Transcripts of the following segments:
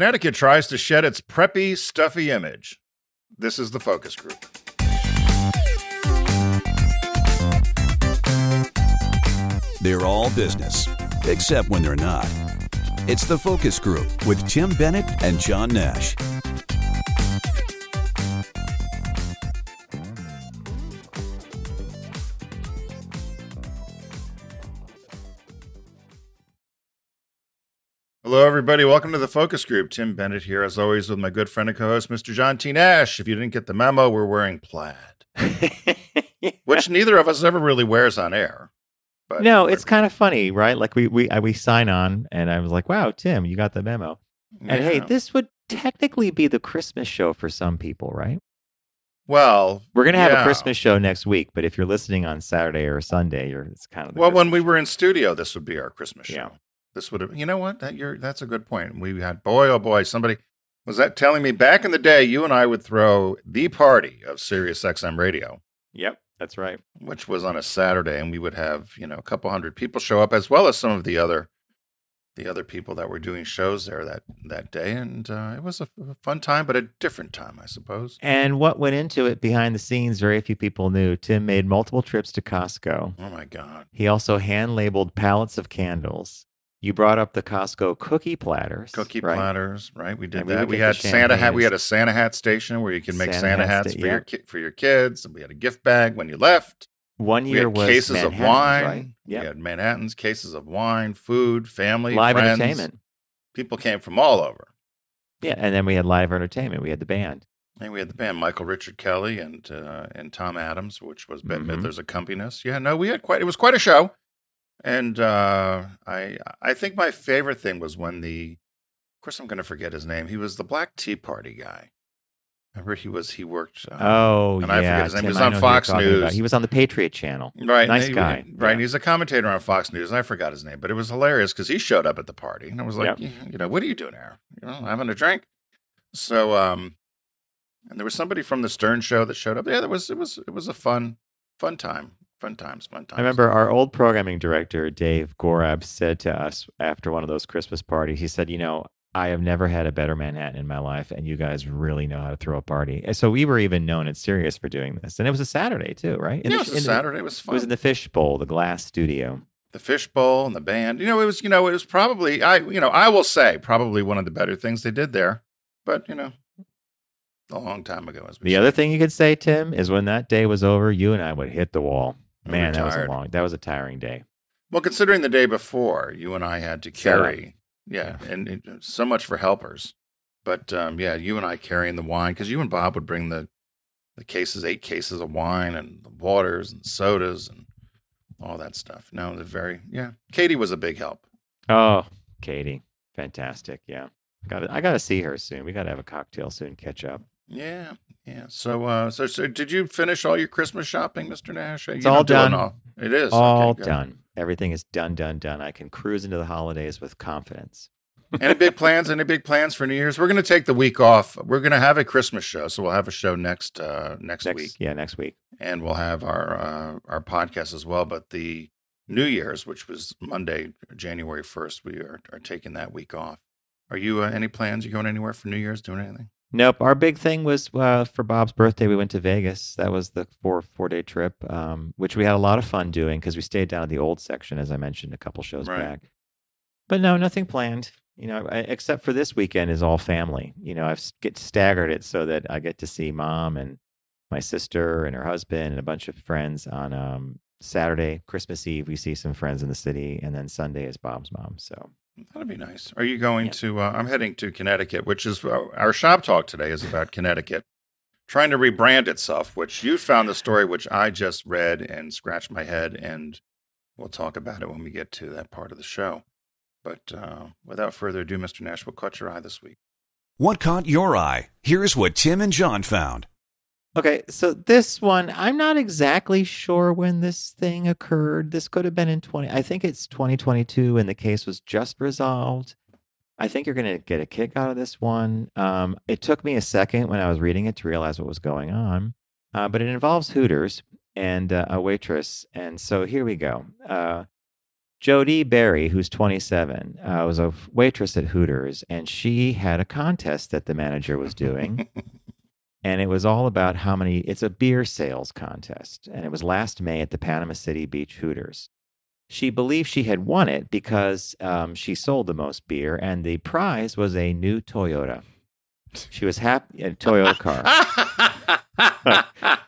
Connecticut tries to shed its preppy, stuffy image. This is the focus group. They're all business, except when they're not. It's the Focus Group with Tim Bennett and John Nash. Hello, everybody. Welcome to the focus group. Tim Bennett here, as always, with my good friend and co-host, Mr. John T. Nash. If you didn't get the memo, we're wearing plaid, which neither of us ever really wears on air. But no, it's kind of funny, right? Like we we we sign on, and I was like, "Wow, Tim, you got the memo." And hey, this would technically be the Christmas show for some people, right? well, We're gonna have yeah. a Christmas show next week, but if you're listening on Saturday or Sunday, you're it's kind of the Well, when we were in studio, this would be our Christmas show. Yeah. This would have, you know what? That you're that's a good point. We had boy, oh boy, somebody was that telling me back in the day, you and I would throw the party of Sirius XM Radio, Yep, that's right. which was on a Saturday, and we would have you know a couple hundred people show up, as well as some of the other the other people that were doing shows there that that day, and uh, it was a, a fun time, but a different time, I suppose. And what went into it behind the scenes, very few people knew. Tim made multiple trips to Costco. Oh my God! He also hand labeled pallets of candles. You brought up the Costco cookie platters. Cookie right? platters, right? We did And that. would We had Santa hat. We had a Santa hat station where you can make Santa Santa, hats that- for your ki- for your kids, and we had a gift bag when you left. One year We had was cases of wine. right? We had Manhattan's, cases of wine, food, family, Live friends. entertainment. People came from all over. Yeah, and then we had live entertainment. We had the band. And we had the band Michael Richard Kelly and uh, and Tom Adams, which was Bette Mhm. Midler's accompanist. Yeah, no, we had quite. It was quite a show. And uh, I I think my favorite thing was when the, of course, I'm going to forget his name. He was the Black Tea Party guy. Remember, he was he worked. uh, Oh, and I forget his name. He was on know who you're Fox talking about. News. He was on the Patriot Channel. Right, Nice he- guy. Right, Yeah. he's a commentator on Fox News. And I forgot his name, but it was hilarious because he showed up at the party, and I was like, Yep. you know, what are you doing here? You know, having a drink. So, um, and there was somebody from the Stern Show that showed up. Yeah, there was. It was. It was a fun, fun time. Fun times. Fun times. I remember our old programming director, Dave Gorab, said to us after one of those Christmas parties, he said, You know, I have never had a better Manhattan in my life, and you guys really know how to throw a party. And so we were even known at Sirius for doing this. And it was a Saturday, too, right? In Yeah, the- it was a in the- Saturday. It was It was in the Fishbowl, the glass studio. the fishbowl and the band. You know, it was. You know, it was probably. I. You know, I will say probably one of the better things they did there. But you know, a long time ago. The say. other thing you could say, Tim, is when that day was over, you and I would hit the wall. Man, that was a long, that was a tiring day. Well, considering the day before, you and I had to carry, yeah, and it, so much for helpers. But um, yeah, you and I carrying the wine because you and Bob would bring the the cases, eight cases of wine and the waters and sodas and all that stuff. No, the very yeah. Katie was a big help. Oh, Katie, fantastic. Yeah, got I got to see her soon. We got to have a cocktail soon, catch up. Yeah, yeah. So, uh, so, so, did you finish all your Christmas shopping, Mister Nash? It's all done. All. It is All Okay, done. Everything is done, done, done. I can cruise into the holidays with confidence. Any big plans? Any big plans for New Year's? We're going to take the week off. We're going to have a Christmas show, so we'll have a show next uh, next, Next, week, yeah, next week. and we'll have our uh, our podcast as well. But the New Year's, which was Monday, January first, we are, are taking that week off. Are you uh, any plans? You going anywhere for New Year's? Doing anything? Nope. Our big thing was uh, for Bob's birthday. We went to Vegas. That was the four four day trip, um, which we had a lot of fun doing because we stayed down at the old section, as I mentioned a couple shows Right. back. But no, nothing planned. You know, I, except for this weekend is all family. You know, I've get staggered it so that I get to see mom and my sister and her husband and a bunch of friends on um, Saturday, Christmas Eve. We see some friends in the city, and then Sunday is Bob's mom. So That'd be nice. Are you going Yeah. to? Uh, I'm heading to Connecticut, which is uh, our shop talk today is about Connecticut trying to rebrand itself. Which you found the story, which I just read and scratched my head, and we'll talk about it when we get to that part of the show. But uh, without further ado, Mr. Nash, what caught your eye this week? What caught your eye? Here's what Tim and John found. Okay, so this one, I'm not exactly sure when this thing occurred. This could have been in 20, I think it's 2022 and the case was just resolved. I think you're going to get a kick out of this one. Um, it took me a second when I was reading it to realize what was going on, uh, but it involves Hooters and uh, a waitress. And so here we go. Uh, Jodie Berry, who's 27, uh, was a waitress at Hooters, and she had a contest that the manager was doing. and it was all about how many, it's a beer sales contest. And it was last May at the Panama City Beach Hooters. She believed she had won it because um, she sold the most beer, and the prize was a new Toyota. She was happy, a Toyota car.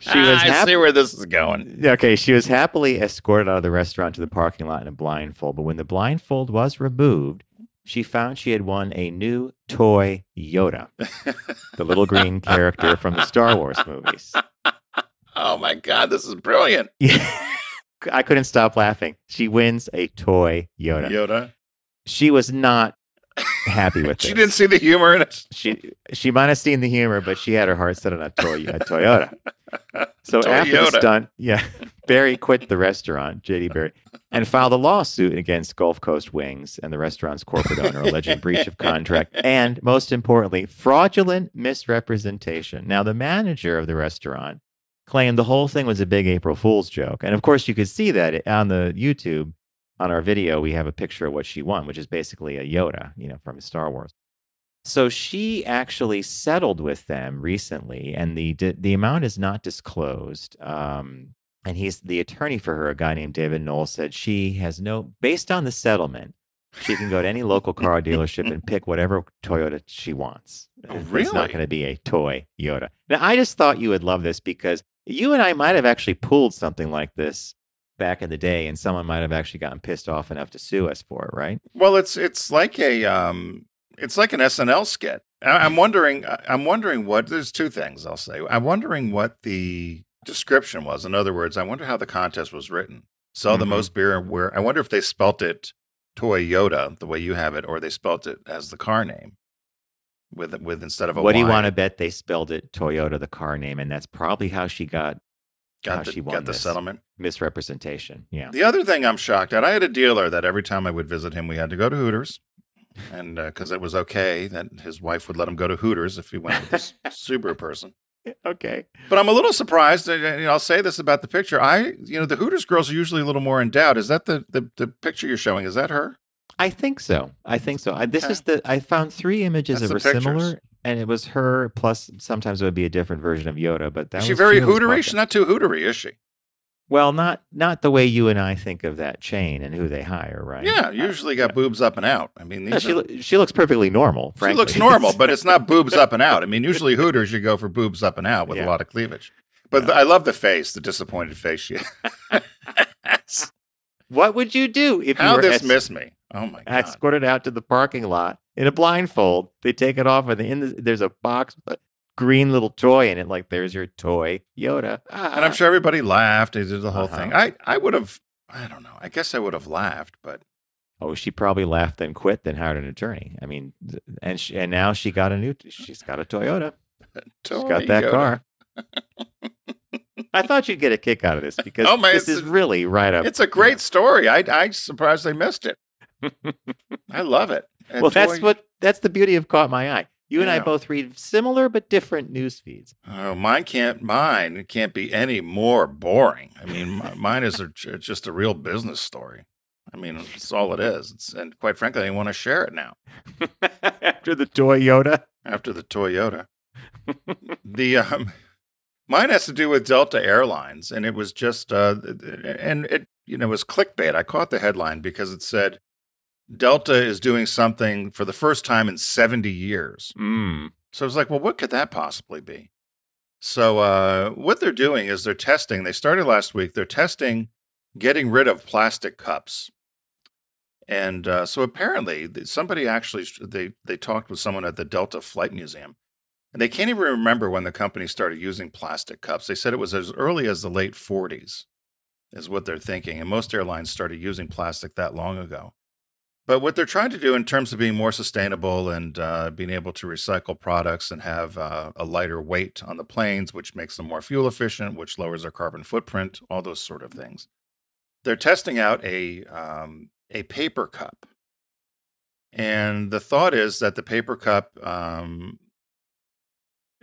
She was I hap- see where this is going. Okay, she was happily escorted out of the restaurant to the parking lot in a blindfold. But when the blindfold was removed, she found she had won a new toy Yoda, the little green character from the Star Wars movies. Oh my God, this is brilliant. Yeah. I couldn't stop laughing. She wins a toy Yoda. Yoda. She was not happy with it. She this. didn't see the humor in it. She she might have seen the humor, but she had her heart set on a toy a Toyota. So after the Toyota. stunt, yeah, Berry quit the restaurant, JD Berry, and filed a lawsuit against Gulf Coast Wings and the restaurant's corporate owner, alleging breach of contract and, most importantly, fraudulent misrepresentation. Now, the manager of the restaurant claimed the whole thing was a big April Fool's joke, and of course, you could see that on the YouTube. On our video, we have a picture of what she won, which is basically a Yoda, you know, from Star Wars. So she actually settled with them recently, and the the amount is not disclosed. Um, and he's the attorney for her, a guy named David Knoll, said she has no, based on the settlement, she can go to any local car dealership and pick whatever Toyota she wants. Oh, really? It's not going to be a toy Yoda. Now, I just thought you would love this because you and I might have actually pulled something like this back in the day, and someone might have actually gotten pissed off enough to sue us for it, right? Well, it's it's like a um, it's like an SNL skit. I- I'm wondering. I'm wondering what. There's two things I'll say. I'm wondering what the description was. In other words, I wonder how the contest was written. Sell the Mhm. most beer. Where I wonder if they spelt it Toyota the way you have it, or they spelt it as the car name with with instead of a. What do you want to bet they spelled it Toyota, the car name, and that's probably how she got how Got the, she won got the settlement. misrepresentation. Yeah. The other thing I'm shocked at, I had a dealer that every time I would visit him, we had to go to Hooters, and because it was okay that his wife would let him go to Hooters if he went with this Subaru person. Okay. But I'm a little surprised. and, and I'll say this about the picture. I, you know, the Hooters girls are usually a little more endowed. Is that the the, the picture you're showing? Is that her? I think so. I think so. I, this Okay. is the I found three images That's that were pictures. similar, and it was her. Plus, sometimes it would be a different version of Yoda. But that is she very? She's not too hootery, is she? Well, not not the way you and I think of that chain and who they hire, right? Yeah, Uh, usually got boobs up and out. I mean, she are- she looks perfectly normal. she looks normal, but it's not boobs up and out. I mean, usually Hooters you go for boobs up and out with Yeah. a lot of cleavage. But I love the face, the disappointed face she has. what would you do if you How were this es- missed me? Oh my god! escorted out to the parking lot in a blindfold. They take it off, and in the, there's a box a green little toy in it. Like, there's your toy Yoda. And I'm sure everybody laughed. They did the whole Uh-huh. thing. I I would have. I don't know. I guess I would have laughed, but Oh, she probably laughed and quit, then hired an attorney. I mean, and she, and now she got a new. She's got a Toyota. She's got that Toyota. car. I thought you'd get a kick out of this because Oh, man, this is a- really right up. It's a great story. I I'm surprised they missed it. I love it. And well, that's what that's the beauty of caught my eye. You and I both read similar but different news feeds. Oh, mine can't. Mine it can't be any more boring. I mean, mi- mine is a, just a real business story. I mean, it's all it is. It's, and quite frankly, I want to share it now After the Toyota. After the Toyota. the um, mine has to do with Delta Airlines, and it was just uh, and it you know was clickbait. I caught the headline because it said Delta is doing something for the first time in seventy years. Mm. So I was like, well, what could that possibly be? So uh, what they're doing is they're testing. They started last week. They're testing getting rid of plastic cups. And uh, so apparently, somebody actually they they talked with someone at the Delta Flight Museum, and they can't even remember when the company started using plastic cups. They said it was as early as the late 40s, is what they're thinking. And most airlines started using plastic that long ago. But what they're trying to do in terms of being more sustainable and uh, being able to recycle products and have uh, a lighter weight on the planes, which makes them more fuel efficient, which lowers their carbon footprint, all those sort of things. They're testing out a um, a paper cup, and the thought is that the paper cup um,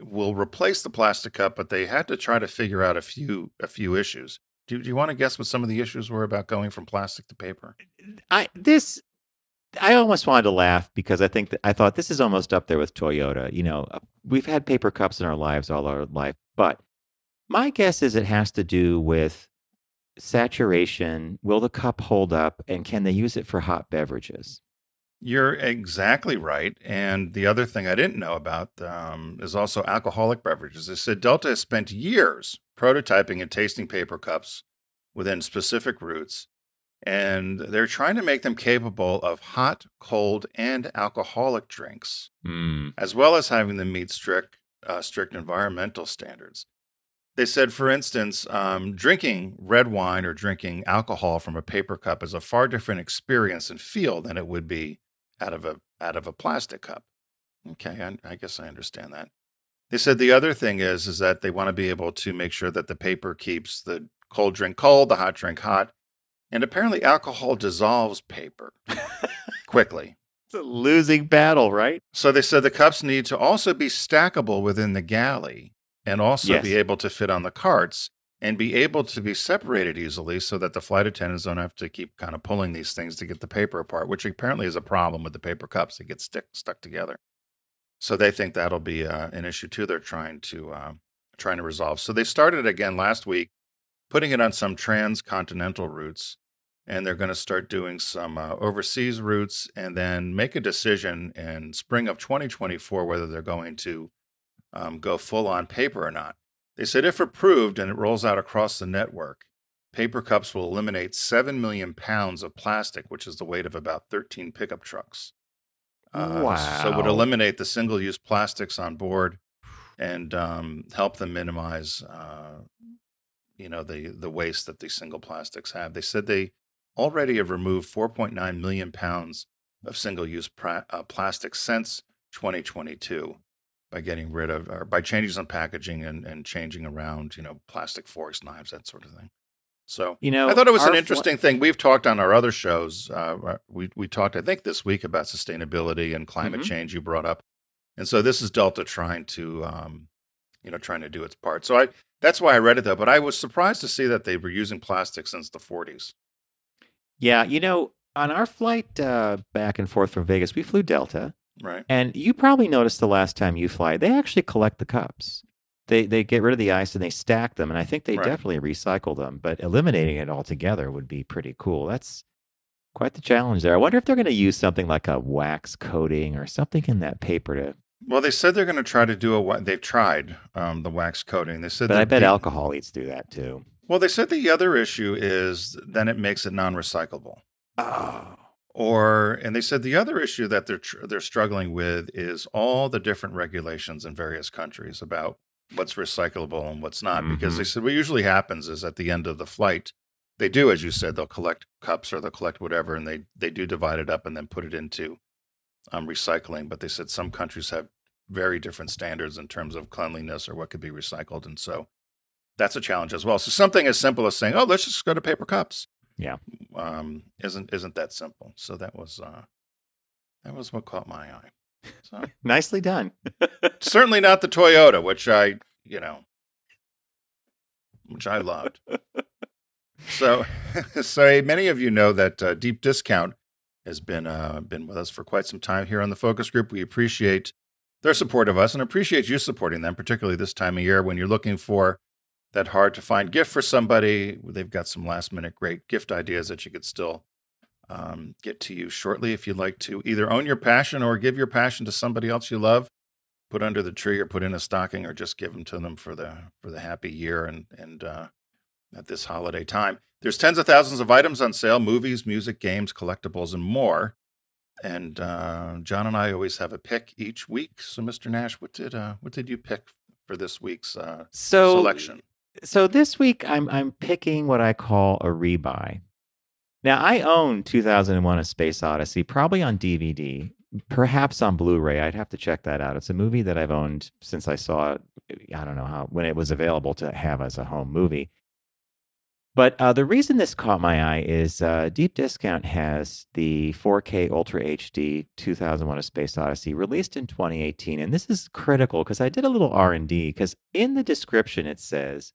will replace the plastic cup, but they had to try to figure out a few a few issues. Do, do you want to guess what some of the issues were about going from plastic to paper? I this I almost wanted to laugh because I think that I thought this is almost up there with Toyota. You know, uh, we've had paper cups in our lives all our life, but my guess is it has to do with saturation. Will the cup hold up, and can they use it for hot beverages? You're exactly right. And the other thing I didn't know about um, is also alcoholic beverages. They said Delta has spent years prototyping and tasting paper cups within specific routes and they're trying to make them capable of hot, cold, and alcoholic drinks, Mm. as well as having them meet strict uh, strict environmental standards. They said, for instance, um, drinking red wine or drinking alcohol from a paper cup is a far different experience and feel than it would be out of a out of a plastic cup. Okay, I, I guess I understand that. They said the other thing is is that they want to be able to make sure that the paper keeps the cold drink cold, the hot drink hot, and apparently, alcohol dissolves paper quickly. It's a losing battle, right? So they said the cups need to also be stackable within the galley and also Yes. be able to fit on the carts and be able to be separated easily so that the flight attendants don't have to keep kind of pulling these things to get the paper apart, which apparently is a problem with the paper cups. They get stick, stuck together. So they think that'll be uh, an issue too. They're trying to uh, trying to resolve. So they started again last week, putting it on some transcontinental routes, and they're going to start doing some uh, overseas routes, and then make a decision in spring of 2024 whether they're going to um, go full on paper or not. They said if approved and it rolls out across the network, paper cups will eliminate 7 million pounds of plastic, which is the weight of about 13 pickup trucks. Uh, So it would eliminate the single use plastics on board and um, help them minimize, uh, you know, the, the waste that these single plastics have. They said they already have removed 4.9 million pounds of single use pra- uh, plastic since 2022 by getting rid of or by changing some packaging and, and changing around, you know, plastic forks, knives, that sort of thing. So You know, I thought it was an fl- interesting thing. We've talked on our other shows. Uh, we we talked, I think, this week about sustainability and climate Mhm. change. You brought up, and so this is Delta trying to, um, you know, trying to do its part. So I that's why I read it though. But I was surprised to see that they were using plastic since the 40s. Yeah, you know, on our flight uh, back and forth from Vegas, we flew Delta, Right. and you probably noticed the last time you fly, they actually collect the cups. They they get rid of the ice and they stack them, and I think they Right. definitely recycle them. But eliminating it altogether would be pretty cool. That's quite the challenge there. I wonder if they're going to use something like a wax coating or something in that paper to. Well, they said they're going to try to do a. They've tried um, the wax coating. They said, But I bet alcohol eats through that too. Well, they said the other issue is then it makes it non-recyclable. Oh, Or, and they said the other issue that they're tr- they're struggling with is all the different regulations in various countries about what's recyclable and what's not. Because they said what usually happens is at the end of the flight, they do, as you said, they'll collect cups or they'll collect whatever, and they they do divide it up and then put it into um, recycling. But they said some countries have very different standards in terms of cleanliness or what could be recycled, and so that's a challenge as well. So something as simple as saying, "Oh, let's just go to paper cups." Yeah. um, isn't isn't that simple. So that was uh, that was what caught my eye. So nicely done. certainly not the Toyota, which I you know, which I loved. So, so many of you know that uh, Deep Discount has been uh, been with us for quite some time here on the Focus Group. We appreciate their support of us and appreciate you supporting them, particularly this time of year when you're looking for that hard to find gift for somebody. They've got some last minute great gift ideas that you could still um, get to you shortly if you'd like to either own your passion or give your passion to somebody else you love. Put under the tree or put in a stocking or just give them to them for the for the happy year and and uh, at this holiday time. There's tens of thousands of items on sale: movies, music, games, collectibles, and more. And uh, John and I always have a pick each week. So, Mr. Nash, what did uh, what did you pick for this week's uh, So selection? So this week I'm I'm picking what I call a rebuy. Now I own 2001: A Space Odyssey, probably on DVD, perhaps on Blu-ray. I'd have to check that out. It's a movie that I've owned since I saw it. I don't know how when it was available to have as a home movie. But uh, the reason this caught my eye is uh, Deep Discount has the 4K Ultra HD 2001: A Space Odyssey released in 2018, and this is critical because I did a little R and D. Because in the description it says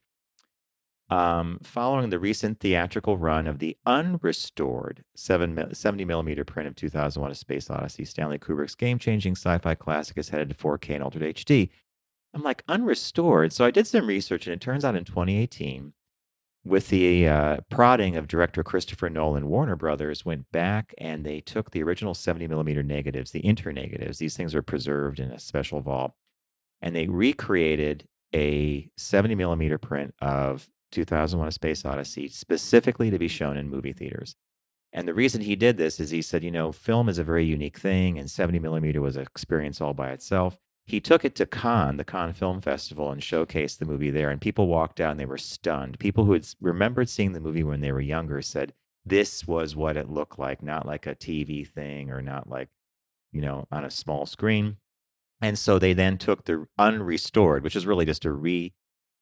um, following the recent theatrical run of the unrestored 7, 70 millimeter print of 2001 A Space Odyssey, Stanley Kubrick's game changing sci fi classic is headed to 4K and Ultra HD. I'm like, unrestored? So I did some research, and it turns out in 2018, with the uh, prodding of director Christopher Nolan, Warner Brothers went back and they took the original 70 millimeter negatives, the inter negatives. These things are preserved in a special vault, and they recreated a 70 millimeter print of 2001: A Space Odyssey specifically to be shown in movie theaters. And the reason he did this is he said, you know, film is a very unique thing, and 70 millimeter was an experience all by itself he took it to Cannes, the Cannes Film Festival, and showcased the movie there. And people walked out and they were stunned. People who had remembered seeing the movie when they were younger said this was what it looked like, not like a TV thing or not like, you know, on a small screen. And so they then took the unrestored, which is really just a re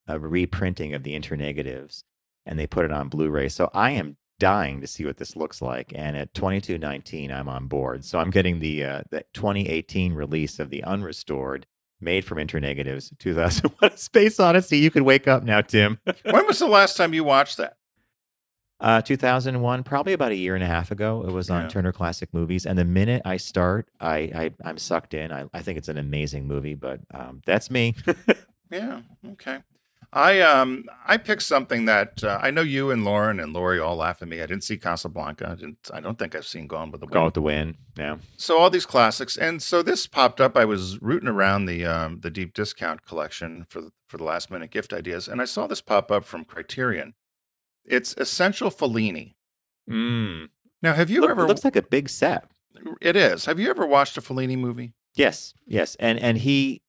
a reprinting of the internegatives, and they put it on Blu-ray. So I am dying to see what this looks like. And at 2219, I'm on board. So I'm getting the uh, the 2018 release of the unrestored, made from Internegatives, 2001: Space Odyssey. You can wake up now, Tim. when was the last time you watched that? Uh, 2001, probably about a year and a half ago. It was on yeah. Turner Classic Movies, and the minute I start, I, I am sucked in. I, I think it's an amazing movie, but um, that's me. yeah. Okay. I um I picked something that uh, I know you and Lauren and Lori all laugh at me. I didn't see Casablanca. I didn't. I don't think I've seen Gone with the Wind. Gone with the Wind. Yeah. So all these classics, and so this popped up. I was rooting around the um, the deep discount collection for the, for the last minute gift ideas, and I saw this pop up from Criterion. It's Essential Fellini. Mm. Now, have you Look, ever? It looks like a big set. It is. Have you ever watched a Fellini movie? Yes, yes, and and he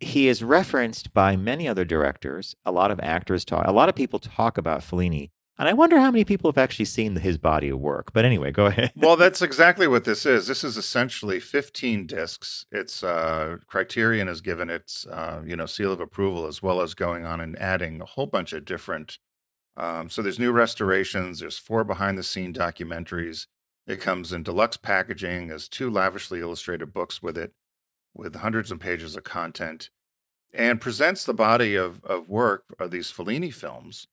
he is referenced by many other directors. A lot of actors talk, a lot of people talk about Fellini. And I wonder how many people have actually seen his body of work. But anyway, go ahead. well, that's exactly what this is. This is essentially 15 discs. It's uh, Criterion has given its uh, you know seal of approval as well as going on and adding a whole bunch of different. Um, so there's new restorations. There's four behind the scene documentaries. It comes in deluxe packaging. There's two lavishly illustrated books with it with hundreds of pages of content and presents the body of, of work of these Fellini films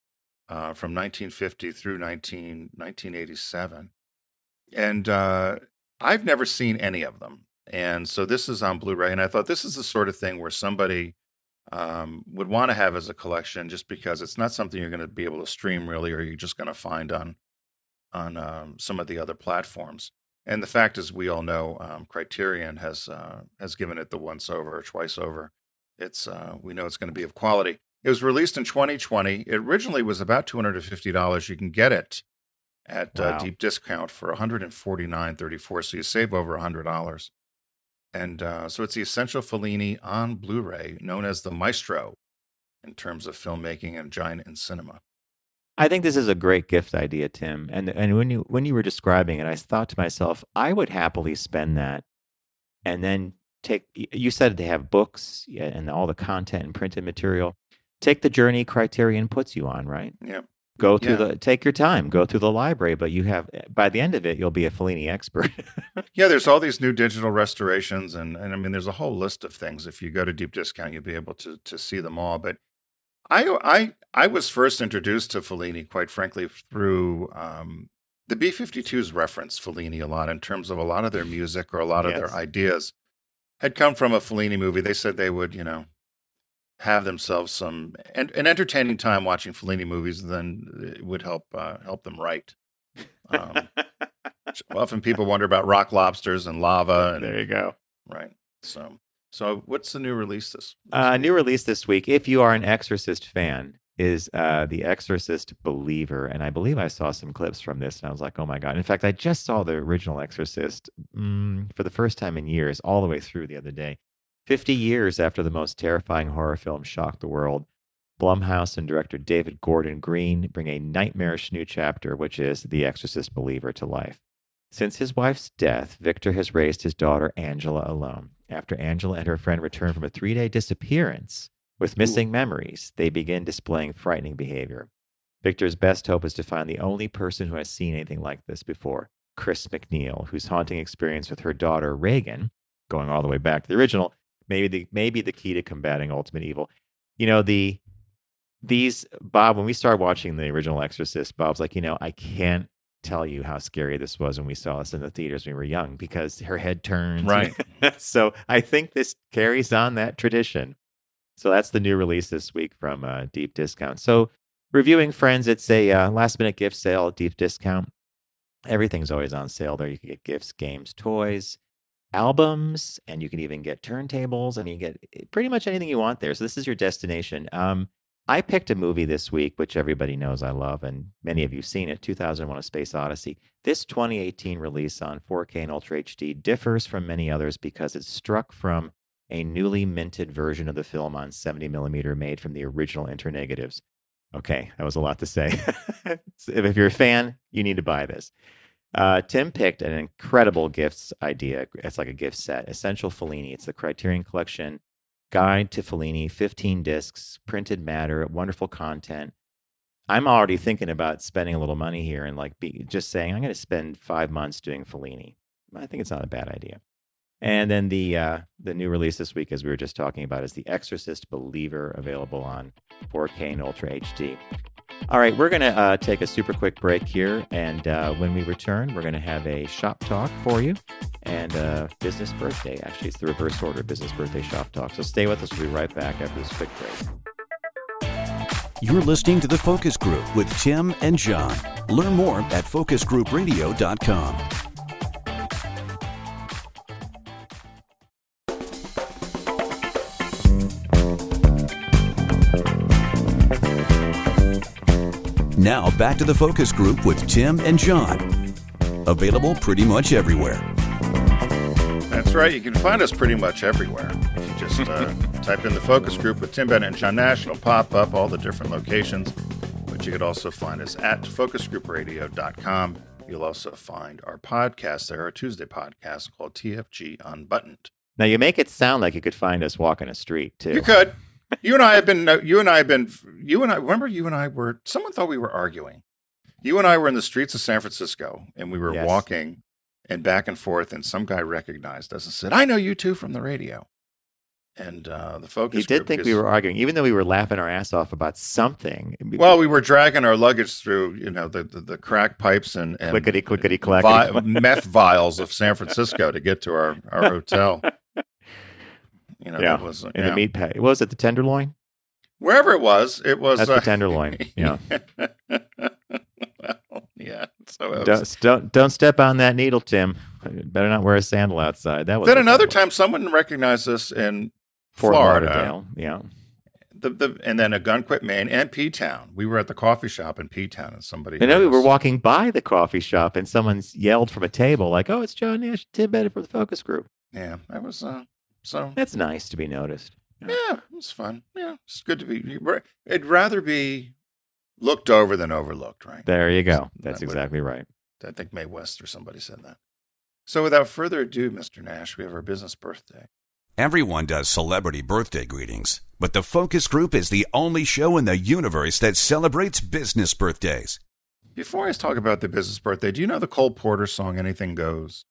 uh, from 1950 through 19, 1987. And uh, I've never seen any of them. And so this is on Blu ray. And I thought this is the sort of thing where somebody um, would want to have as a collection just because it's not something you're going to be able to stream really, or you're just going to find on on um, some of the other platforms. And the fact is, we all know um, Criterion has uh, has given it the once over or twice over. It's uh, we know it's going to be of quality. It was released in 2020. It originally was about $250. You can get it at uh, wow. uh, deep discount for 149.34. So you save over $100. And uh, so it's the Essential Fellini on Blu-ray, known as the Maestro, in terms of filmmaking and giant in cinema. I think this is a great gift idea, Tim. And and when you when you were describing it, I thought to myself, I would happily spend that, and then take. You said they have books and all the content and printed material. Take the journey Criterion puts you on, right? Yeah. Go through yeah. the take your time, go through the library, but you have eh, by the end of it, you'll be a Fellini expert. yeah, there's all these new digital restorations, and and I mean, there's a whole list of things. If you go to deep discount, you'll be able to to see them all. But I I I was first introduced to Fellini, quite frankly, through um, the B-52s reference Fellini a lot in terms of a lot of their music or a lot of yes. their ideas had come from a Fellini movie. They said they would, you know, have themselves some an, an entertaining time watching Fellini movies, then it would help uh, help them write. Um, often people wonder about rock lobsters and lava. And, there you go. Right. So so, what's the new release this? uh, new release this week, if you are an Exorcist fan, is uh, The Exorcist Believer, and I believe I saw some clips from this, and I was like, oh my god! In fact, I just saw the original Exorcist mm, for the first time in years, all the way through the other day. Fifty years after the most terrifying horror film shocked the world, Blumhouse and director David Gordon Green bring a nightmarish new chapter, which is The Exorcist Believer, to life. Since his wife's death, Victor has raised his daughter Angela alone. After Angela and her friend return from a three day disappearance with missing Ooh. memories, they begin displaying frightening behavior. Victor's best hope is to find the only person who has seen anything like this before, Chris MacNeil, whose haunting experience with her daughter Regan, going all the way back to the original, maybe the maybe the key to combating ultimate evil. You know, the these Bob, when we started watching the original Exorcist, Bob's like, you know, I can't tell you how scary this was when we saw this in the theaters when we were young because her head turns. Right. so I think this carries on that tradition. So that's the new release this week from uh, Deep Discount. So reviewing Friends, it's a uh, last minute gift sale Deep Discount. Everything's always on sale there. You can get gifts, games, toys, albums, and you can even get turntables, and you get eh, pretty much anything you want there. So this is your destination. Um, I picked a movie this week, which everybody knows I love, and many of you seen it 2001 A Space Odyssey. This 2018 release on 4K and Ultra HD differs from many others because it's struck from a newly minted version of the film on 70 millimeter made from the original internegatives. Okay, that was a lot to say. if you're a fan, you need to buy this. Uh, Tim picked an incredible gifts idea. It's like a gift set, Essential Fellini. It's the Criterion Collection Guide to Fellini, 15 discs, printed matter, wonderful content. I'm already thinking about spending a little money here and like be, just saying I'm going to spend five months doing Fellini. I think it's not a bad idea. And then the uh, the new release this week, as we were just talking about, is The Exorcist Believer, available on 4K and Ultra HD. All right, we're going to uh, take a super quick break here. And uh, when we return, we're going to have a shop talk for you and a business birthday. Actually, it's the reverse order business birthday shop talk. So stay with us. We'll be right back after this quick break. You're listening to The Focus Group with Tim and John. Learn more at focusgroupradio.com. Now back to the focus group with Tim and John. Available pretty much everywhere. That's right. You can find us pretty much everywhere. If you just uh, type in the focus group with Tim Bennett and John Nash, it'll pop up all the different locations. But you could also find us at focusgroupradio.com. You'll also find our podcast there, our Tuesday podcast called TFG Unbuttoned. Now, you make it sound like you could find us walking a street, too. You could you and I have been. You and I have been. You and I remember. You and I were. Someone thought we were arguing. You and I were in the streets of San Francisco, and we were Yes. walking and back and forth. And some guy recognized us and said, "I know you two from the radio." And uh, the focus. He did think we were arguing, even though we were laughing our ass off about something. Well, we were dragging our luggage through, you know, the the, the crack pipes and, and clickety clickety clack. vi- meth vials of San Francisco to get to our, our hotel. You know, Yeah, was in yeah. the meat pack. What was it? The tenderloin? wherever it was. It was That's uh, the tenderloin. Yeah. well, yeah. So it was, don't, don't don't step on that needle, Tim. Better not wear a sandal outside. That was then another was. time, someone recognized us in Fort Florida. Lauderdale. Yeah. the, the and then Ogunquit, Maine, and P Town. We were at the coffee shop in P Town, and somebody. I know we were walking by the coffee shop and someone yelled from a table like, "Oh, it's John Nash, Tim Bennett from the focus group." Yeah, that was uh, so. That's nice to be noticed. Yeah, it was fun. Yeah, it's good to be. It'd rather be looked over than overlooked, right? There you go. That That's would- exactly right. I think Mae West or somebody said that. So, without further ado, Mr. Nash, we have our business birthday. Everyone does celebrity birthday greetings, but the Focus Group is the only show in the universe that celebrates business birthdays. Before I talk about the business birthday, do you know the Cole Porter song "Anything Goes"?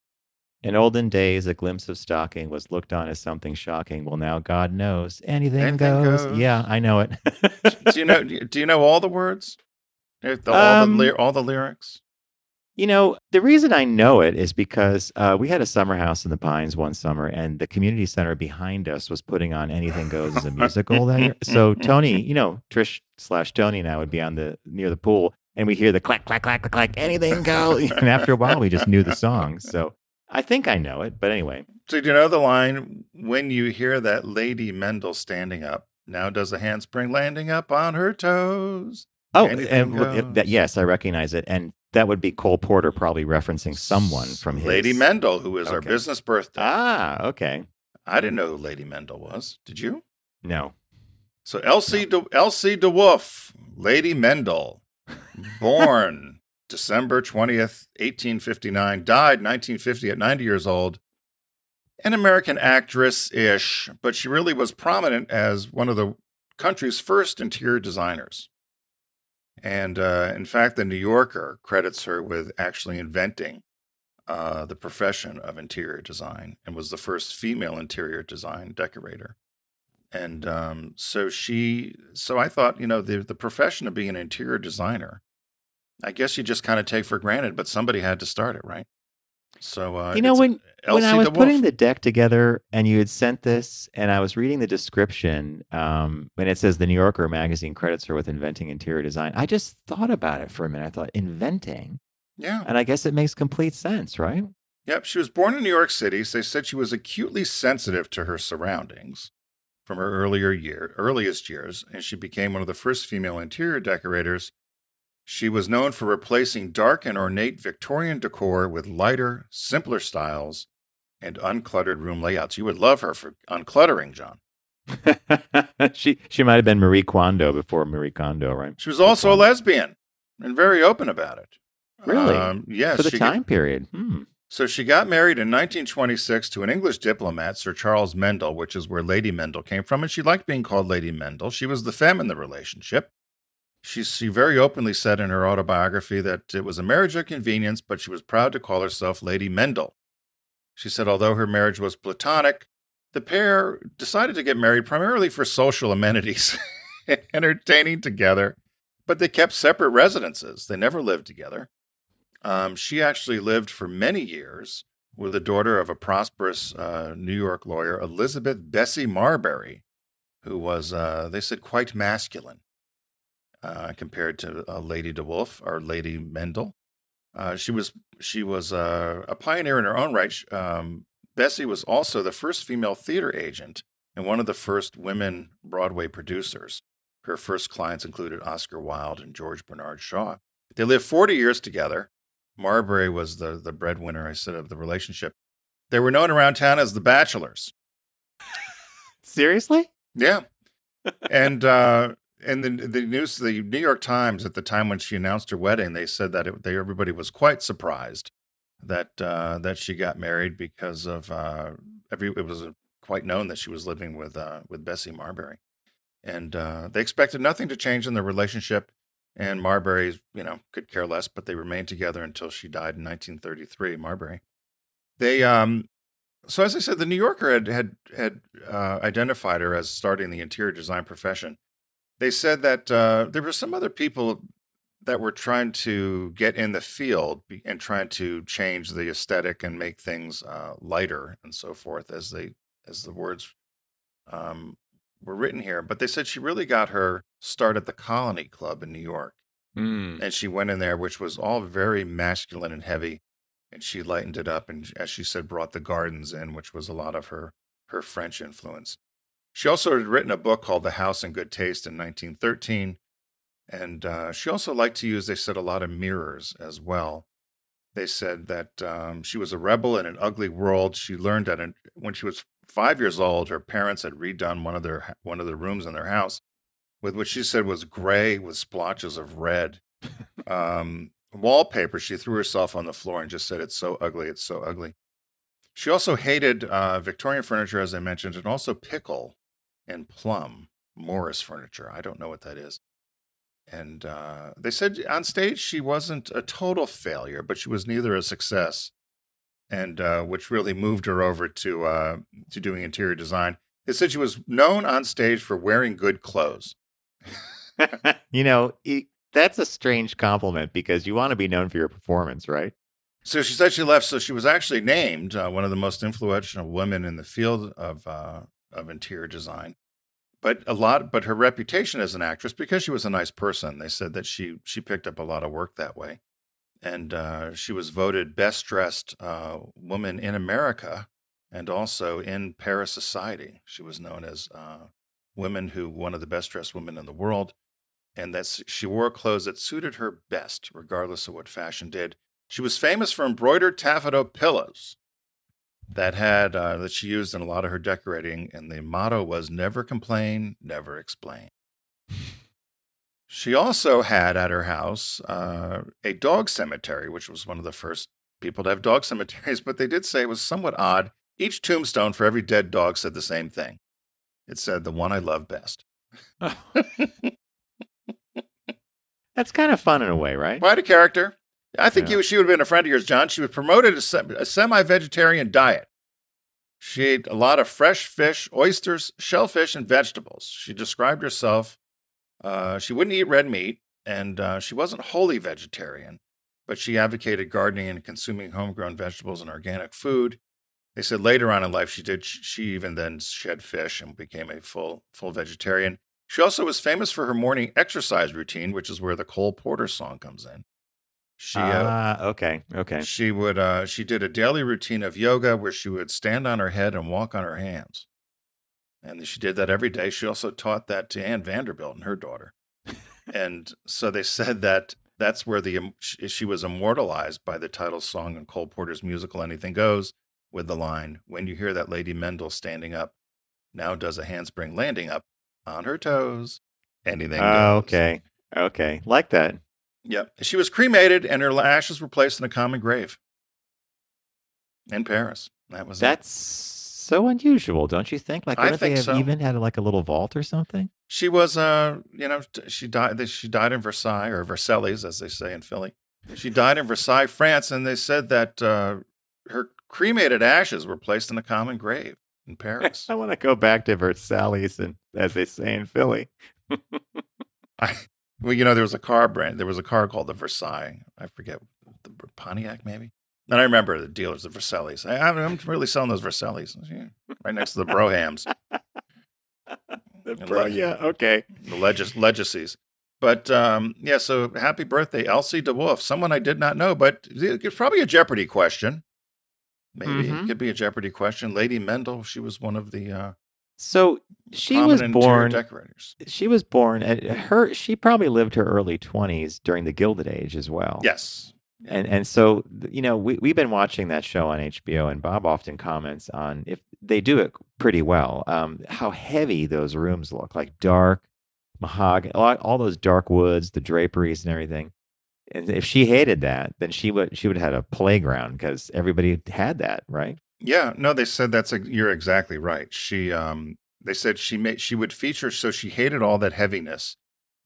In olden days, a glimpse of stocking was looked on as something shocking. Well, now God knows anything, Anything goes. goes. Yeah, I know it. do you know? Do you know all the words? Eh, the- all, Um, the all the lyrics. You know, the reason I know it is because uh, we had a summer house in the Pines one summer, and the community center behind us was putting on "Anything Goes" as a musical that year. So Tony, you know, Trish slash Tony and I would be on the near the pool, and we hear the clack clack clack clack clack. Anything goes, and after a while, we just knew the song. So I think I know it, but anyway, So do you know the line when you hear that Lady Mendl standing up? Now does a handspring landing up on her toes? oh, Anything and that, yes, I recognize it, and that would be Cole Porter probably referencing someone from his Lady Mendl, who is our business birthday. Ah, okay, I didn't know who Lady Mendl was. Did you? no, So Elsie De, Elsie de Wolfe, Lady Mendl, born December 20th, 1859, died 1950 at 90 years old. An American actress ish, but she really was prominent as one of the country's first interior designers. And uh, in fact, the New Yorker credits her with actually inventing uh, the profession of interior design and was the first female interior design decorator. And um, so she, so I thought, you know, the the profession of being an interior designer, I guess you just kind of take for granted, but somebody had to start it, right? So uh, You know, when when I was putting the deck together and you had sent this, and I was reading the description, um, and it says the New Yorker magazine credits her with inventing interior design. I just thought about it for a minute. I thought inventing, yeah, and I guess it makes complete sense, right? Yep, she was born in New York City. So they said she was acutely sensitive to her surroundings from her earlier year, earliest years, and she became one of the first female interior decorators. She was known for replacing dark and ornate Victorian decor with lighter, simpler styles and uncluttered room layouts. You would love her for uncluttering, John. she she might have been Marie Kondo before Marie Kondo, right? She was also a lesbian and very open about it. Really? Um, yes. For the she got- time period. Hmm. So she got married in 1926 to an English diplomat, Sir Charles Mendl, which is where Lady Mendl came from, and she liked being called Lady Mendl. She was the femme in the relationship. She, she very openly said in her autobiography that it was a marriage of convenience, but she was proud to call herself Lady Mendl. She said although her marriage was platonic, the pair decided to get married primarily for social amenities and entertaining together, but they kept separate residences. They never lived together. Um, she actually lived for many years with the daughter of a prosperous uh, New York lawyer, Elizabeth Bessie Marbury, who was, uh, they said, quite masculine uh, compared to uh, Lady de Wolfe or Lady Mendl. Uh, she was she was uh, a pioneer in her own right. Um, Bessie was also the first female theater agent and one of the first women Broadway producers. Her first clients included Oscar Wilde and George Bernard Shaw. They lived 40 years together. Marbury was the, the breadwinner, I said, of the relationship. They were known around town as the Bachelors. Seriously? Yeah. and uh, and the, the news, the New York Times at the time when she announced her wedding, they said that it, they, everybody was quite surprised that uh, that she got married because of uh, every. It was quite known that she was living with uh, with Bessie Marbury, and uh, they expected nothing to change in their relationship. And Marbury, you know, could care less, but they remained together until she died in 1933. Marbury. They um, so as I said, the New Yorker had had had uh, identified her as starting the interior design profession. They said that uh, there were some other people that were trying to get in the field and trying to change the aesthetic and make things uh, lighter and so forth, as they as the words um, were written here. But they said she really got her start at the Colony Club in New York Mm. and she went in there, which was all very masculine and heavy, and she lightened it up, and as she said, brought the gardens in, which was a lot of her her French influence. She also had written a book called The House in Good Taste in 1913, and uh, she also liked to use, they said, a lot of mirrors as well. They said that um, she was a rebel in an ugly world. She learned that in, when she was five years old, her parents had redone one of their one of the rooms in their house with what she said was gray with splotches of red um, wallpaper. She threw herself on the floor and just said, It's so ugly. It's so ugly. She also hated uh, Victorian furniture, as I mentioned, and also pickle and plum Morris furniture. I don't know what that is. And uh, they said on stage she wasn't a total failure, but she was neither a success, and uh, which really moved her over to uh, to doing interior design. They said she was known on stage for wearing good clothes. you know, e- that's a strange compliment because you want to be known for your performance, right? So she said she left. So she was actually named uh, one of the most influential women in the field of uh, of interior design. But a lot, but her reputation as an actress, because she was a nice person, they said that she she picked up a lot of work that way, and uh, she was voted best dressed uh, woman in America, and also in Paris society. She was known as uh, women who one of the best dressed women in the world, and that she wore clothes that suited her best, regardless of what fashion did. She was famous for embroidered taffeta pillows that had uh, that she used in a lot of her decorating, and the motto was "Never complain, never explain." She also had at her house uh, a dog cemetery, which was one of the first people to have dog cemeteries. But they did say it was somewhat odd. Each tombstone for every dead dog said the same thing. It said, "The one I love best." That's kind of fun in a way, right? Quite a character. I think Yeah. you, she would have been a friend of yours, John. She was promoted a, se- a semi-vegetarian diet. She ate a lot of fresh fish, oysters, shellfish, and vegetables. She described herself, uh, she wouldn't eat red meat, and uh, she wasn't wholly vegetarian, but she advocated gardening and consuming homegrown vegetables and organic food. They said later on in life she did. She even then shed fish and became a full full vegetarian. She also was famous for her morning exercise routine, which is where the Cole Porter song comes in. She uh, Ah, okay, okay. she would uh, she did a daily routine of yoga where she would stand on her head and walk on her hands, and she did that every day. She also taught that to Anne Vanderbilt and her daughter, and so they said that that's where the she she was immortalized by the title song in Cole Porter's musical "Anything Goes" with the line, "When you hear that Lady Mendl standing up, now does a handspring landing up on her toes, anything Oh, goes." okay, okay. Like that. Yep. She was cremated and her ashes were placed in a common grave in Paris. That was it. That's so unusual, don't you think? Like, I wouldn't think they have so. even had like a little vault or something? She was, uh, you know, she died. She died in Versailles or Versailles, as they say in Philly. She died in Versailles, France, and they said that uh, her cremated ashes were placed in a common grave in Paris. I want to go back to Versailles, and as they say in Philly. I, well, you know, there was a car brand. There was a car called the Versailles. I forget the Pontiac, maybe. And I remember the dealers, the Versailles. I, I'm I'm really selling those Versailles Yeah, right next to the Broughams. The bro- yeah, okay. the legis- legacies. But um, yeah, so happy birthday, Elsie de Wolfe. Someone I did not know, but it's probably a Jeopardy question. Maybe it Mhm. could be a Jeopardy question. Lady Mendl, she was one of the uh, So she was born. decorators. She was born at her. She probably lived her early twenties during the Gilded Age as well. Yes. And and so you know we we've been watching that show on HBO, and Bob often comments on if they do it pretty well. Um, how heavy those rooms look, like dark mahogany, all, all those dark woods, the draperies and everything. And if she hated that, then she would she would have had a playground because everybody had that, right? Yeah, no, they said that's a, you're exactly right. She um they said she made she would feature so she hated all that heaviness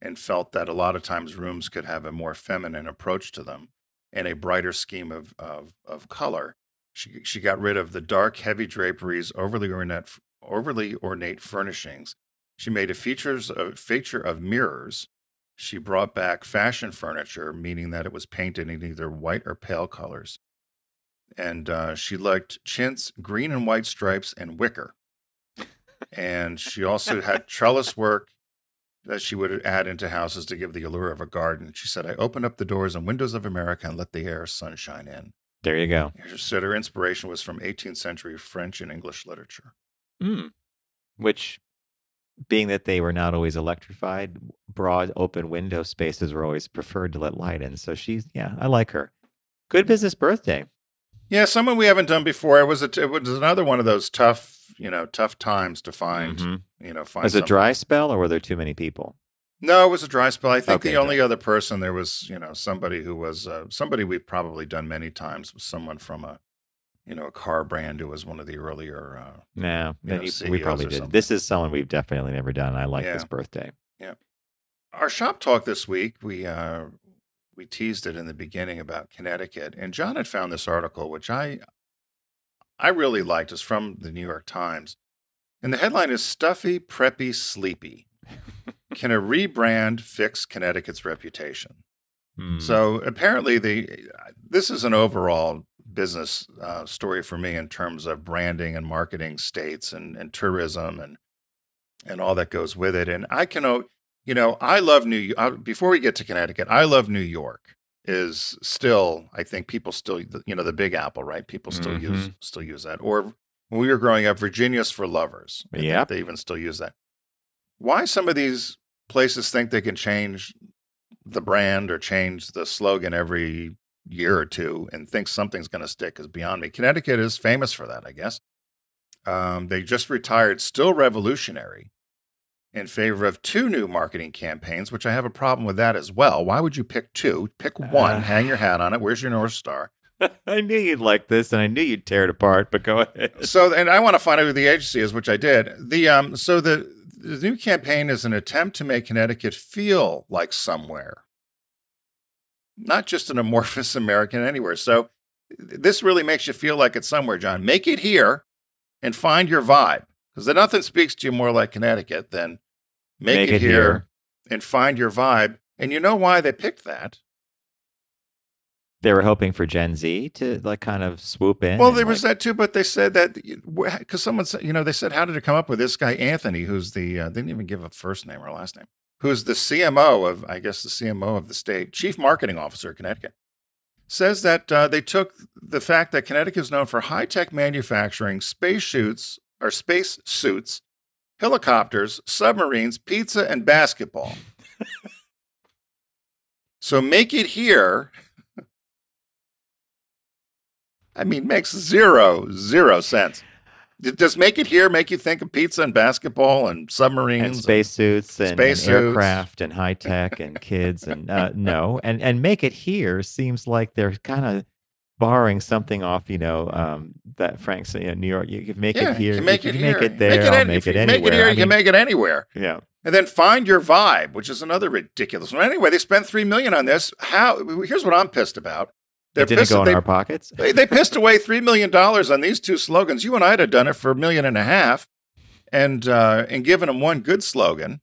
and felt that a lot of times rooms could have a more feminine approach to them and a brighter scheme of of, of color. She she got rid of the dark heavy draperies, overly ornate overly ornate furnishings. She made a features a feature of mirrors. She brought back fashion furniture, meaning that it was painted in either white or pale colors and uh, she liked chintz, green and white stripes, and wicker. And she also had trellis work that she would add into houses to give the allure of a garden. She said, I opened up the doors and windows of America and let the air sunshine in. There you go. She said her inspiration was from 18th century French and English literature. Mm. Which, being that they were not always electrified, broad open window spaces were always preferred to let light in. So she's yeah, I like her. Good business birthday. Yeah, someone we haven't done before. It was a, it was another one of those tough, you know, tough times to find. Mhm. You know, find Was it dry spell or were there too many people? No, it was a dry spell. I think Okay, the only other person there was, you know, somebody who was uh, somebody we've probably done many times was someone from a, you know, a car brand who was one of the earlier. Uh, No, You know, you- we probably did. something. This is someone we've definitely never done. I like this birthday. Yeah. our shop talk this week, we uh, we teased it in the beginning about Connecticut, and John had found this article which I I really liked. It's from the New York Times, and the headline is "Stuffy, Preppy, Sleepy." Can a rebrand fix Connecticut's reputation? Hmm. So apparently, the this is an overall business uh, story for me in terms of branding and marketing states and, and tourism and and all that goes with it. And I can, you know, I love New. uh, Before we get to Connecticut, I love New York. Is still, I think people still, you know, the Big Apple, right? People still use still use that. Or when we were growing up, Virginia's for lovers. Yep. they even still use that. Why some of these places think they can change the brand or change the slogan every year or two and think something's going to stick is beyond me. Connecticut is famous for that, I guess. Um, they just retired Still Revolutionary in favor of two new marketing campaigns, which I have a problem with that as well. Why would you pick two? Pick one, Uh. hang your hat on it. Where's your North Star? I knew you'd like this, and I knew you'd tear it apart. But go ahead. so and I want to find out who the agency is, which I did. The um so the the new campaign is an attempt to make Connecticut feel like somewhere. Not just an amorphous American anywhere. So this really makes you feel like it's somewhere, John. Make it here and find your vibe. Because nothing speaks to you more like Connecticut than make, it, here and find your vibe. And you know why they picked that? They were hoping for Gen Z to like kind of swoop in. Well, there was that too, but they said that because someone said, you know, they said, how did it come up with this guy Anthony, who's the uh, they didn't even give a first name or last name, who's the CMO of, I guess, the CMO of the state, Chief Marketing Officer of Connecticut, says that uh, they took the fact that Connecticut is known for high tech manufacturing, space shoots or space suits, helicopters, submarines, pizza, and basketball. so make it here. I mean, makes zero, zero sense. Does make it here make you think of pizza and basketball and submarines? and spacesuits and, and Spacesuits. aircraft and high tech and kids and uh, no and and make it here seems like they're kind of borrowing something off you know um, that Frank's, you know, New York you can make yeah, it here You can make you it can here. make it there I'll any- make it you anywhere Make it here. I you can make it anywhere. yeah And then find your vibe, which is another ridiculous one. Anyway, they spent three million on this. How? Here's what I'm pissed about. They're it didn't pissed. go in they, our pockets they, they pissed away three million dollars on these two slogans. You and I'd have done it for a million and a half, and uh, and given them one good slogan.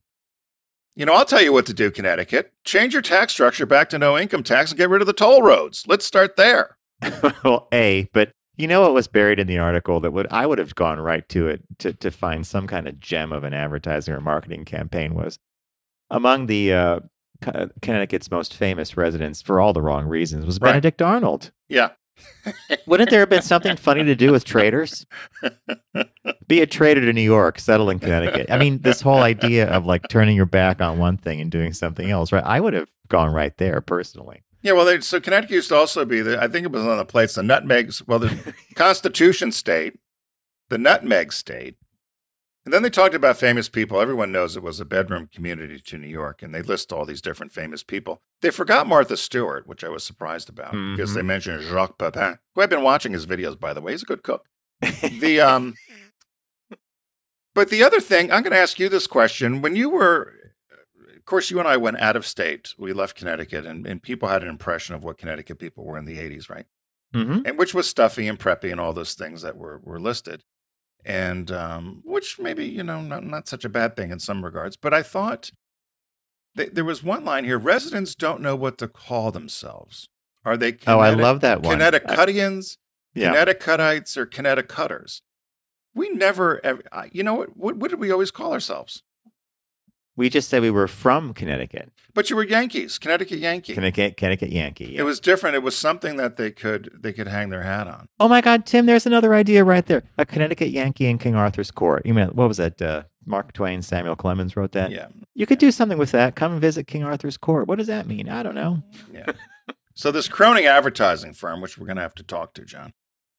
You know, I'll tell you what to do, Connecticut. Change your tax structure back to no income tax and get rid of the toll roads. Let's start there. well a but you know what was buried in the article that would I would have gone right to it to to find some kind of gem of an advertising or marketing campaign was among the uh, Connecticut's most famous residents for all the wrong reasons was Right. Benedict Arnold. Yeah. Wouldn't there have been something funny to do with traitors? Be a traitor to New York, settle in Connecticut. I mean, this whole idea of like turning your back on one thing and doing something else, right? I would have gone right there personally. Yeah, well, they, so Connecticut used to also be the, I think it was on the plates, the nutmegs, well, the Constitution state, the nutmeg state. And then they talked about famous people. Everyone knows it was a bedroom community to New York, and they list all these different famous people. They forgot Martha Stewart, which I was surprised about because they Mhm. mentioned Jacques Pepin, who I've been watching his videos, by the way. He's a good cook. The, um, but the other thing, I'm going to ask you this question. When you were, of course, you and I went out of state. We left Connecticut, and, and people had an impression of what Connecticut people were in the 80s, right? hmm And which was stuffy and preppy and all those things that were, were listed. And um, which maybe, you know, not, not such a bad thing in some regards. But I thought th- there was one line here residents don't know what to call themselves. Are they Oh, I love that one. I- Connecticutians, yeah. Connecticutites, or Connecticuters? We never, ever, you know, what, what did we always call ourselves? We just said we were from Connecticut. But you were Yankees, Connecticut Yankee. Connecticut, Connecticut Yankee. yeah. It was different. It was something that they could they could hang their hat on. Oh my God, Tim! There's another idea right there. A Connecticut Yankee in King Arthur's Court. You mean what was that? Uh, Mark Twain, Samuel Clemens wrote that. Yeah, You could do something with that. Come visit King Arthur's Court. What does that mean? I don't know. yeah. so this Cronin advertising firm, which we're going to have to talk to, John,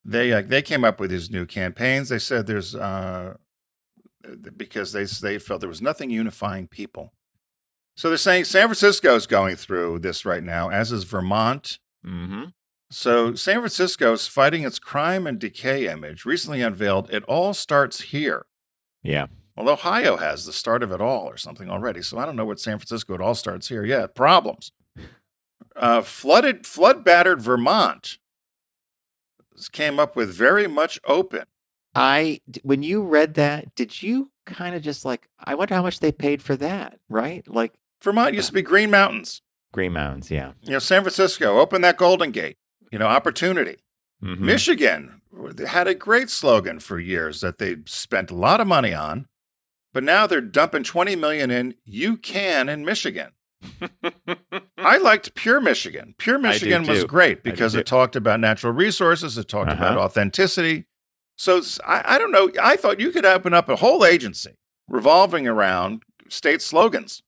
they uh, they came up with these new campaigns. They said there's uh, because they they felt there was nothing unifying people. So they're saying San Francisco is going through this right now, as is Vermont. Mm-hmm. So San Francisco is fighting its crime and decay image. Recently unveiled, it all starts here. Yeah. Well, Ohio has the start of it all or something already. So I don't know what San Francisco, it all starts here. Yeah, problems. Uh, flooded, flood battered Vermont came up with very much open. I when you read that, did you kind of just like? I wonder how much they paid for that, right? Like Vermont used to be Green Mountains. Green Mountains, yeah. You know, San Francisco, open that Golden Gate. You know, opportunity. Mhm. Michigan had a great slogan for years that they spent a lot of money on, but now they're dumping 20 million in you can in Michigan. I liked Pure Michigan. Pure Michigan was great because it talked about natural resources, it talked about Uh-huh. authenticity. So I don't know. I thought you could open up a whole agency revolving around state slogans.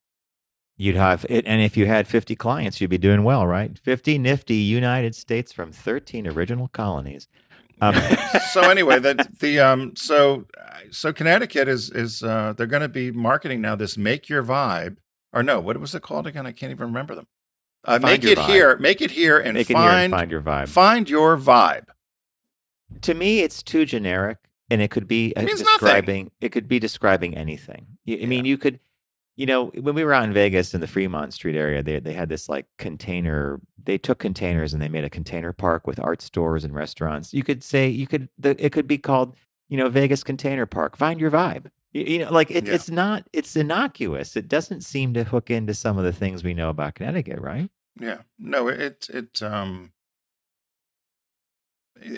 You'd have it, and if you had 50 clients, you'd be doing well, right? 50 nifty United States from 13 original colonies. Um, so anyway, the the um so so Connecticut is is uh they're going to be marketing now this make your vibe or no what was it called again? I can't even remember them. Uh, make it vibe. here, make it here, and make it here and find find your vibe. find your vibe. To me it's too generic and it could be uh, nothing. describing it could be describing anything You- i mean you could you know when we were out in vegas in the fremont street area they, they had this like container they took containers and they made a container park with art stores and restaurants you could say you could the, it could be called you know, Vegas Container Park. Find your vibe. You, you know, like it, Yeah. it's not. It's innocuous. It doesn't seem to hook into some of the things we know about Connecticut, right? Yeah. No, it it um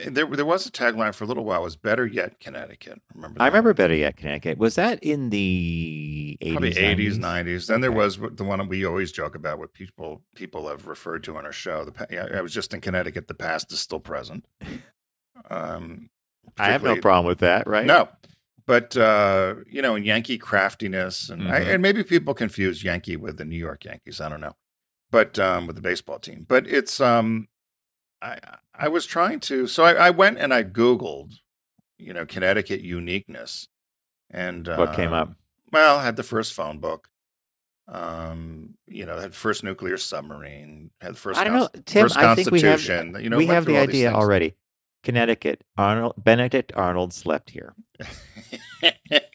there there was a tagline for a little while. It was better yet Connecticut. Remember? I remember Better Yet Connecticut. Was that in the 80s? probably 80s, 90s? 90s. Then there was the one we always joke about, what people people have referred to on our show. The yeah, I was just in Connecticut. The past is still present. Um, I have no problem with that, right? No, but uh, you know, in Yankee craftiness, and I, Mhm. and maybe people confuse Yankee with the New York Yankees. I don't know, but um, with the baseball team. But it's um, I I was trying to, so I, I went and I Googled, you know, Connecticut uniqueness, and What came uh, up? Well, I had the first phone book. Um, you know, had first nuclear submarine, had the first I don't know, Tim. first I think we have you know, we have the idea already. Connecticut, Arnold Benedict Arnold slept here.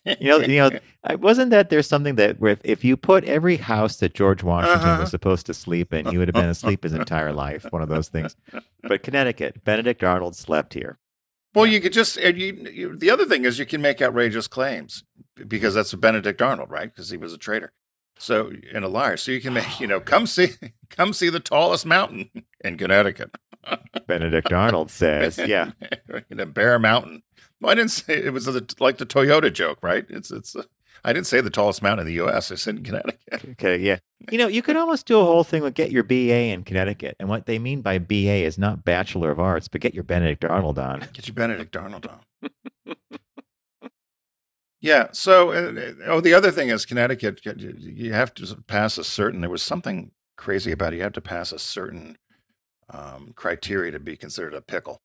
You know, you know, wasn't that there's something that where if, if you put every house that George Washington Uh-huh. was supposed to sleep in, he would have been asleep his entire life. One of those things. But Connecticut, Benedict Arnold slept here. Well, you could just and you, you. The other thing is you can make outrageous claims because that's a Benedict Arnold, right? Because he was a traitor, so and a liar. So you can make you know come see come see the tallest mountain in Connecticut. Benedict Arnold says, "Yeah, you know, Bear Mountain. Well, I didn't say it was the, like the Toyota joke, right? It's it's. Uh, I didn't say the tallest mountain in the U.S. I said in Connecticut. okay, yeah." You know, you could almost do a whole thing with get your BA in Connecticut, and what they mean by BA is not Bachelor of Arts, but get your Benedict Arnold on. Get your Benedict Arnold on. yeah. So, uh, oh, the other thing is Connecticut. you- You have to pass a certain. There was something crazy about it. You have to pass a certain um, criteria to be considered a pickle.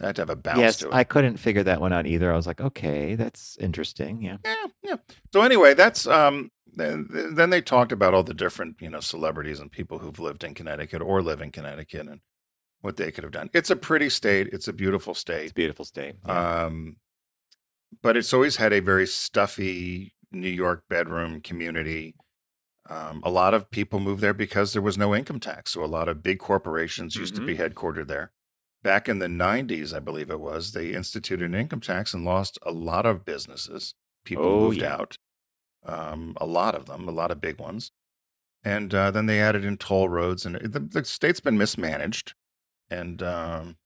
You have to have a bounce yes. I couldn't figure that one out either. I was like, okay, that's interesting. Yeah. Yeah, yeah. So anyway, that's um. Then, then they talked about all the different you know celebrities and people who've lived in Connecticut or live in Connecticut and what they could have done. It's a pretty state. It's a beautiful It's state. a beautiful state. Yeah. Um, but it's always had a very stuffy New York bedroom community. Um, a lot of people moved there because there was no income tax. So a lot of big corporations used Mhm. to be headquartered there. Back in the 90s, I believe it was, they instituted an income tax and lost a lot of businesses. People Oh, moved yeah. out, um, a lot of them, a lot of big ones. And uh, then they added in toll roads, and the, the state's been mismanaged. And um,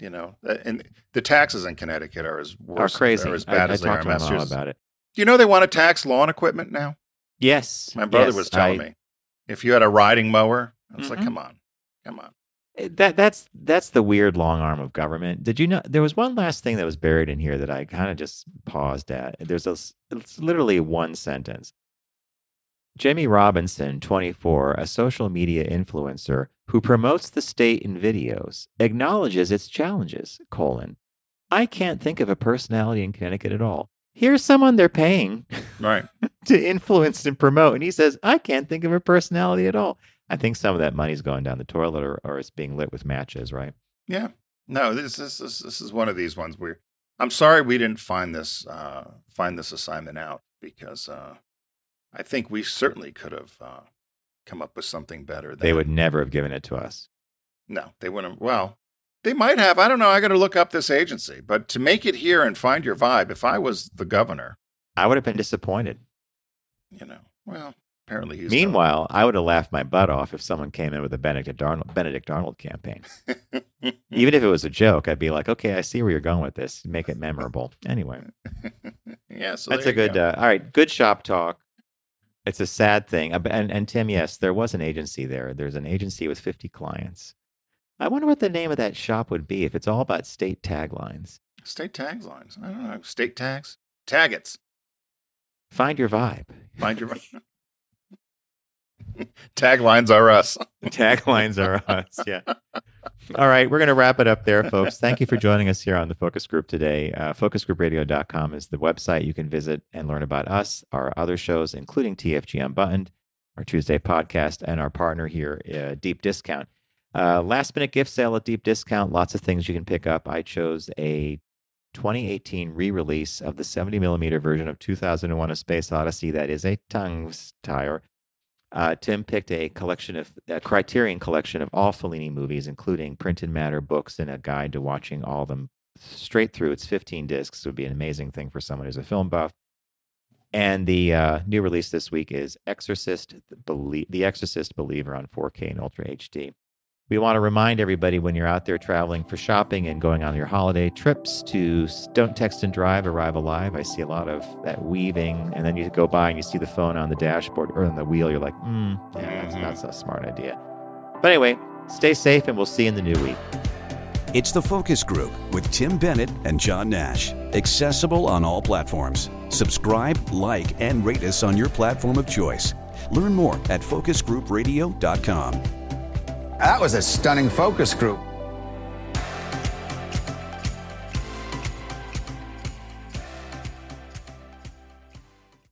you know, uh, and the taxes in Connecticut are as Are crazy. are as bad I as they are in to my mom Massachusetts. about it. Do you know they want to tax lawn equipment now? Yes. My brother yes, was telling I- me if you had a riding mower, I was like, Mhm. come on, come on. Eh, That that's that's the weird long arm of government. Did you know there was one last thing that was buried in here that I kind of just paused at. There's a it's literally one sentence. Jamie Robinson, 24, a social media influencer who promotes the state in videos, acknowledges its challenges, colon. I can't think of a personality in Connecticut at all. Here's someone they're paying Right. to influence and promote. And he says, I can't think of a personality at all. I think some of that money's going down the toilet or, or it's being lit with matches, right? Yeah. No, this this this, this is one of these ones where I'm sorry we didn't find this uh, find this assignment out because uh, I think we certainly could have uh, come up with something better. Than, They would never have given it to us. No, they wouldn't. Well, they might have. I don't know. I got to look up this agency. But to make it here and find your vibe, if I was the governor, I would have been disappointed. you know, well, apparently he's. Meanwhile, I would have laughed my butt off if someone came in with a Benedict Arnold, Benedict Arnold campaign. Even if it was a joke, I'd be like, okay, I see where you're going with this. Make it memorable. Anyway, yeah, so that's a good, go. uh, all right, good shop talk. It's a sad thing. And, and Tim, yes, there was an agency there. There's an agency with 50 clients. I wonder what the name of that shop would be if it's all about state taglines. State taglines. I don't know. State tags. Taggets. Find your vibe. Find your taglines are us. Taglines are us. Yeah. All right. We're going to wrap it up there, folks. Thank you for joining us here on the Focus Group today. Uh, focusgroupradio.com is the website you can visit and learn about us, our other shows, including TFG Unbuttoned, our Tuesday podcast, and our partner here, uh, Deep Discount. Uh, last minute gift sale at Deep Discount. Lots of things you can pick up. I chose a 2018 re release of the 70 millimeter version of 2001 A Space Odyssey that is a tongue tire. Uh, Tim picked a collection of a Criterion collection of all Fellini movies, including printed matter books and a guide to watching all of them straight through. It's 15 discs. It would be an amazing thing for someone who's a film buff. And the uh, new release this week is Exorcist, the, the Exorcist Believer on 4K and Ultra HD. We want to remind everybody when you're out there traveling for shopping and going on your holiday trips to don't text and drive, arrive alive. I see a lot of that weaving, and then you go by and you see the phone on the dashboard or on the wheel. You're like, hmm, yeah, that's, Mhm. that's a smart idea. But anyway, stay safe, and we'll see you in the new week. It's the Focus Group with Tim Bennett and John Nash. Accessible on all platforms. Subscribe, like, and rate us on your platform of choice. Learn more at focusgroupradio.com. That was a stunning focus group.